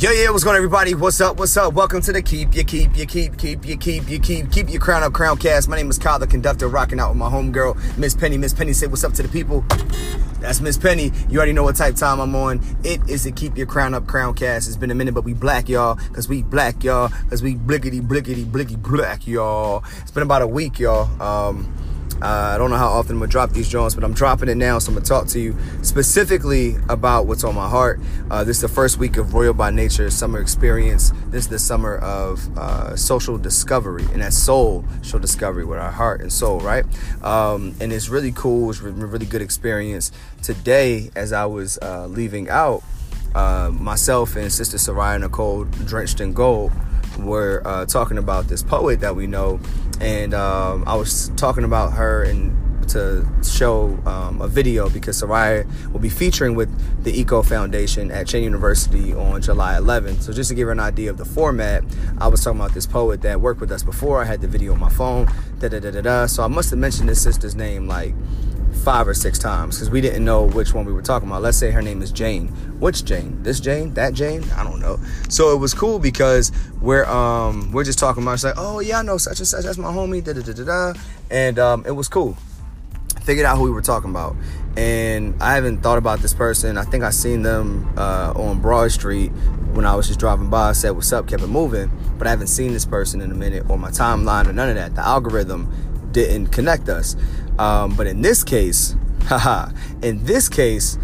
Yo, yeah, what's going on, everybody? What's up? What's up? Welcome to the Keep You Keep You Keep Keep You Keep You Keep Keep Your Crown Up Crown Cast. My name is Kyle, the conductor, rocking out with my homegirl, Miss Penny. Miss Penny, say what's up to the people. That's Miss Penny. You already know what type time I'm on. It is the Keep Your Crown Up Crown Cast. It's been a minute, but we black, y'all. Cause we black, y'all. Cause we blickety, blickety, blicky black, y'all. It's been about a week, y'all. Um, uh, I don't know how often I'm gonna drop these joints, but I'm dropping it now, so I'm gonna talk to you specifically about what's on my heart. Uh, this is the first week of Royal by Nature summer experience. This is the summer of uh, social discovery, and that soul social discovery with our heart and soul, right? Um, and it's really cool. It's a really good experience. Today, as I was uh, leaving out, uh, myself and Sister Soraya Nicole, drenched in gold were uh, talking about this poet that we know, and um, I was talking about her and to show um, a video because Soraya will be featuring with the Eco Foundation at Cheyney University on July 11th. So just to give her an idea of the format, I was talking about this poet that worked with us before. I had the video on my phone. Da da da da da. So I must have mentioned this sister's name like five or six times because we didn't know which one we were talking about. Let's say her name is Jane. Which Jane? This Jane? That Jane? I don't know. So it was cool because we're um we're just talking about. It's like, oh yeah, I know such and such. That's my homie. Da da da da da. And um, it was cool. Figured out who we were talking about, and I haven't thought about this person. I think I seen them uh, on Broad Street when I was just driving by. I said, "What's up?" Kept it moving, but I haven't seen this person in a minute or my timeline or none of that. The algorithm didn't connect us. Um, but in this case, haha, in this case,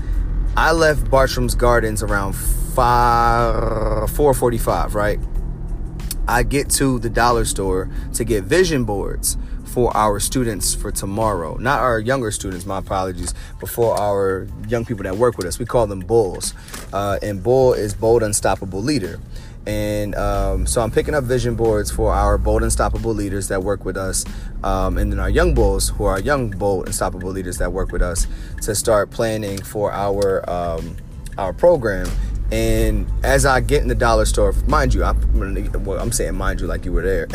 I left Bartram's Gardens around five, four forty-five. Right, I get to the dollar store to get vision boards for our students for tomorrow. Not our younger students, my apologies, but for our young people that work with us. We call them bulls, uh, and bull is bold, unstoppable leader. And um, so I'm picking up vision boards for our bold, unstoppable leaders that work with us, um, and then our young bulls, who are young, bold, unstoppable leaders that work with us, to start planning for our um, our program. And as I get in the dollar store, mind you, I'm, well, I'm saying mind you like you were there.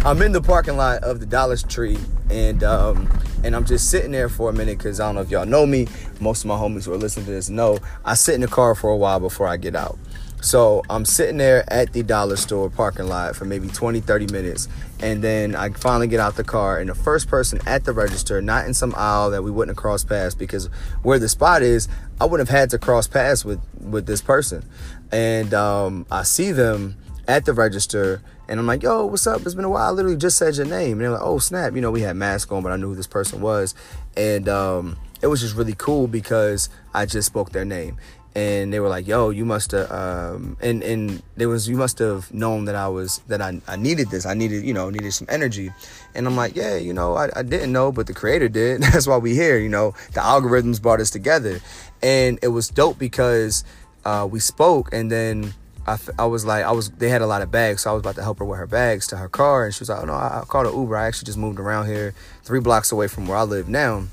I'm in the parking lot of the Dollar Tree, and um, and I'm just sitting there for a minute because I don't know if y'all know me. Most of my homies who are listening to this know I sit in the car for a while before I get out. So I'm sitting there at the dollar store parking lot for maybe 20, 30 minutes. And then I finally get out the car, and the first person at the register, not in some aisle that we wouldn't have crossed past because where the spot is, I wouldn't have had to cross paths with, with this person. And um, I see them at the register, and I'm like, yo, what's up? It's been a while. I literally just said your name. And they're like, oh, snap. You know, we had masks on, but I knew who this person was. And um, it was just really cool because I just spoke their name and they were like, "Yo, you must have," um, and and there was you must have known that I was that I, I needed this. I needed you know needed some energy, and I'm like, yeah, you know, I, I didn't know, but the creator did. That's why we here. You know, the algorithms brought us together, and it was dope because uh, we spoke, and then. I, I was like, I was, they had a lot of bags, so I was about to help her with her bags to her car. And she was like, oh, no, I, I called an Uber. I actually just moved around here three blocks away from where I live now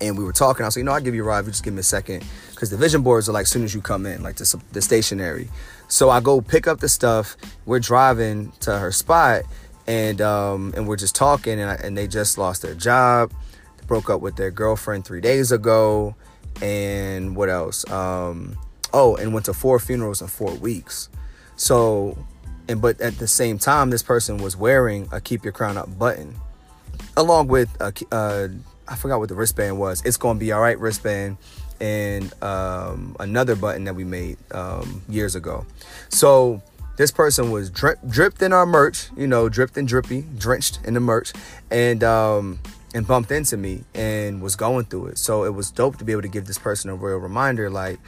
and we were talking. I was like, you know, I'll give you a ride. If you just give me a second because the vision boards are like as soon as you come in, like the, the stationery. So I go pick up the stuff. We're driving to her spot, and um, and we're just talking, and, I, and they just lost their job, they broke up with their girlfriend three days ago, and what else? Um, oh, and went to four funerals in four weeks. So, and but at the same time, this person was wearing a "Keep Your Crown Up" button, along with a, uh, I forgot what the wristband was. It's gonna be all right wristband and um, another button that we made um, years ago. So this person was dri- dripped in our merch, you know, dripped and drippy, drenched in the merch, and um, and bumped into me and was going through it. So it was dope to be able to give this person a real reminder, like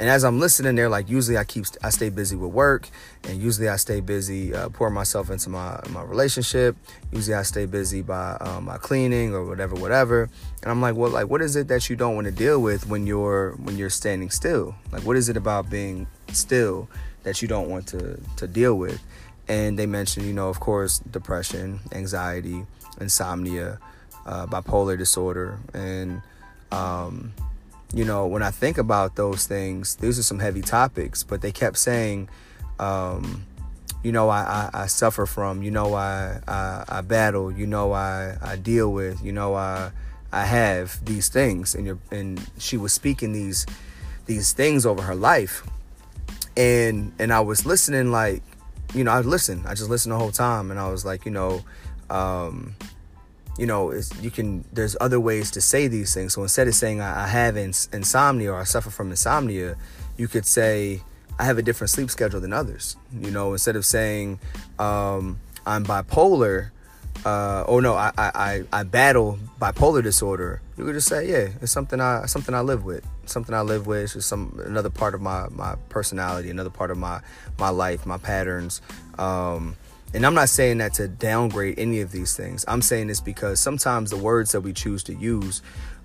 and as I'm listening there, like usually I keep I stay busy with work, and usually I stay busy uh, pouring myself into my my relationship. Usually I stay busy by um, my cleaning or whatever, whatever. And I'm like, well, like what is it that you don't want to deal with when you're when you're standing still? Like what is it about being still that you don't want to to deal with? And they mentioned, you know, of course, depression, anxiety, insomnia, uh, bipolar disorder, and um, you know, when I think about those things, these are some heavy topics, but they kept saying, um, you know, I, I, I, suffer from, you know, I, I, I battle, you know, I, I deal with, you know, I, I have these things. And, you're, and she was speaking these, these things over her life. and and I was listening like, you know, I listened. I just listened the whole time, and I was like, you know, um, you know, you can. There's other ways to say these things. So instead of saying I, I have ins- insomnia or I suffer from insomnia, you could say I have a different sleep schedule than others. You know, instead of saying um, I'm bipolar, uh, oh no, I, I, I battle bipolar disorder. You could just say, yeah, it's something I something I live with. Something I live with. It's just some another part of my my personality, another part of my my life, my patterns. Um, and I'm not saying that to downgrade any of these things. I'm saying this because sometimes the words that we choose to use,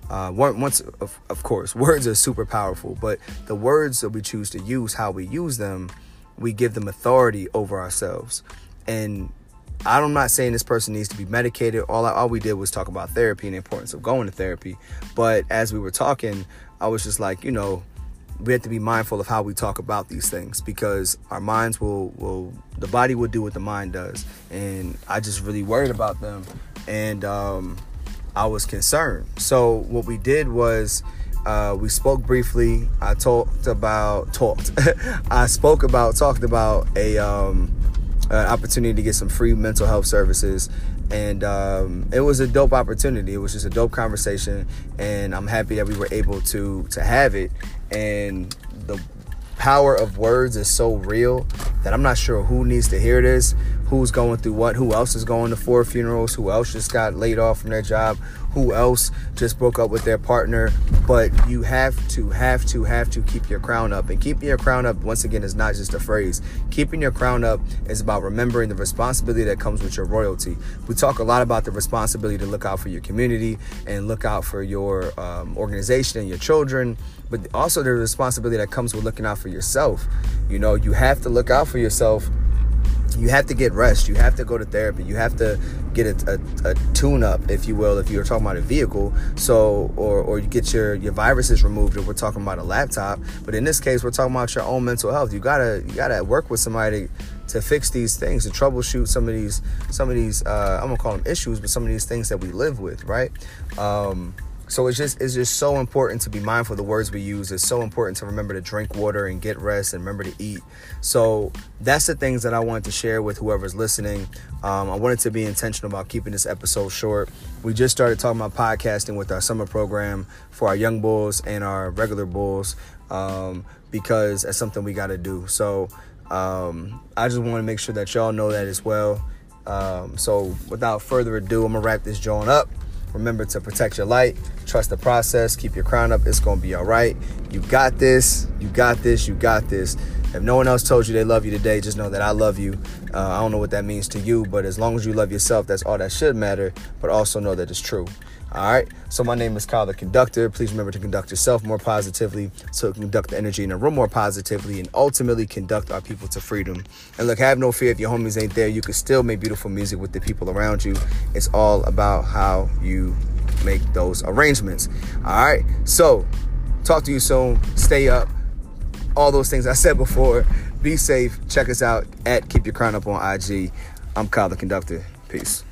uh, once of, of course, words are super powerful, but the words that we choose to use, how we use them, we give them authority over ourselves. And I'm not saying this person needs to be medicated. All, I, all we did was talk about therapy and the importance of going to therapy. But as we were talking, I was just like, you know, we have to be mindful of how we talk about these things because our minds will will the body will do what the mind does. And i just really worried about them and um, i was concerned. So what we did was uh, we spoke briefly. I talked about talked. I spoke about talked about a um, an opportunity to get some free mental health services and um, it was a dope opportunity. It was just a dope conversation and i'm happy that we were able to to have it. And the power of words is so real that I'm not sure who needs to hear this, who's going through what, who else is going to four funerals, who else just got laid off from their job, who else just broke up with their partner. But you have to, have to, have to keep your crown up. And keeping your crown up, once again, is not just a phrase. Keeping your crown up is about remembering the responsibility that comes with your royalty. We talk a lot about the responsibility to look out for your community and look out for your um, organization and your children but also the responsibility that comes with looking out for yourself. You know, you have to look out for yourself. You have to get rest. You have to go to therapy. You have to get a, a, a tune up, if you will, if you're talking about a vehicle. So, or, or you get your, your viruses removed if we're talking about a laptop. But in this case, we're talking about your own mental health. You gotta, you gotta work with somebody to fix these things, to troubleshoot some of these, some of these, uh, I'm gonna call them issues, but some of these things that we live with, right? Um, so it's just it's just so important to be mindful of the words we use. It's so important to remember to drink water and get rest and remember to eat. So that's the things that I wanted to share with whoever's listening. Um, I wanted to be intentional about keeping this episode short. We just started talking about podcasting with our summer program for our young bulls and our regular bulls um, because that's something we got to do. So um, I just want to make sure that y'all know that as well. Um, so without further ado, I'm gonna wrap this joint up. Remember to protect your light, trust the process, keep your crown up. It's going to be all right. You got this. You got this. You got this. If no one else told you they love you today, just know that I love you. Uh, I don't know what that means to you, but as long as you love yourself, that's all that should matter. But also know that it's true. All right. So my name is Kyle the Conductor. Please remember to conduct yourself more positively, so conduct the energy in the room more positively, and ultimately conduct our people to freedom. And look, have no fear if your homies ain't there. You can still make beautiful music with the people around you. It's all about how you make those arrangements. All right. So talk to you soon. Stay up. All those things I said before. Be safe. Check us out at Keep Your Crown Up on IG. I'm Kyle the Conductor. Peace.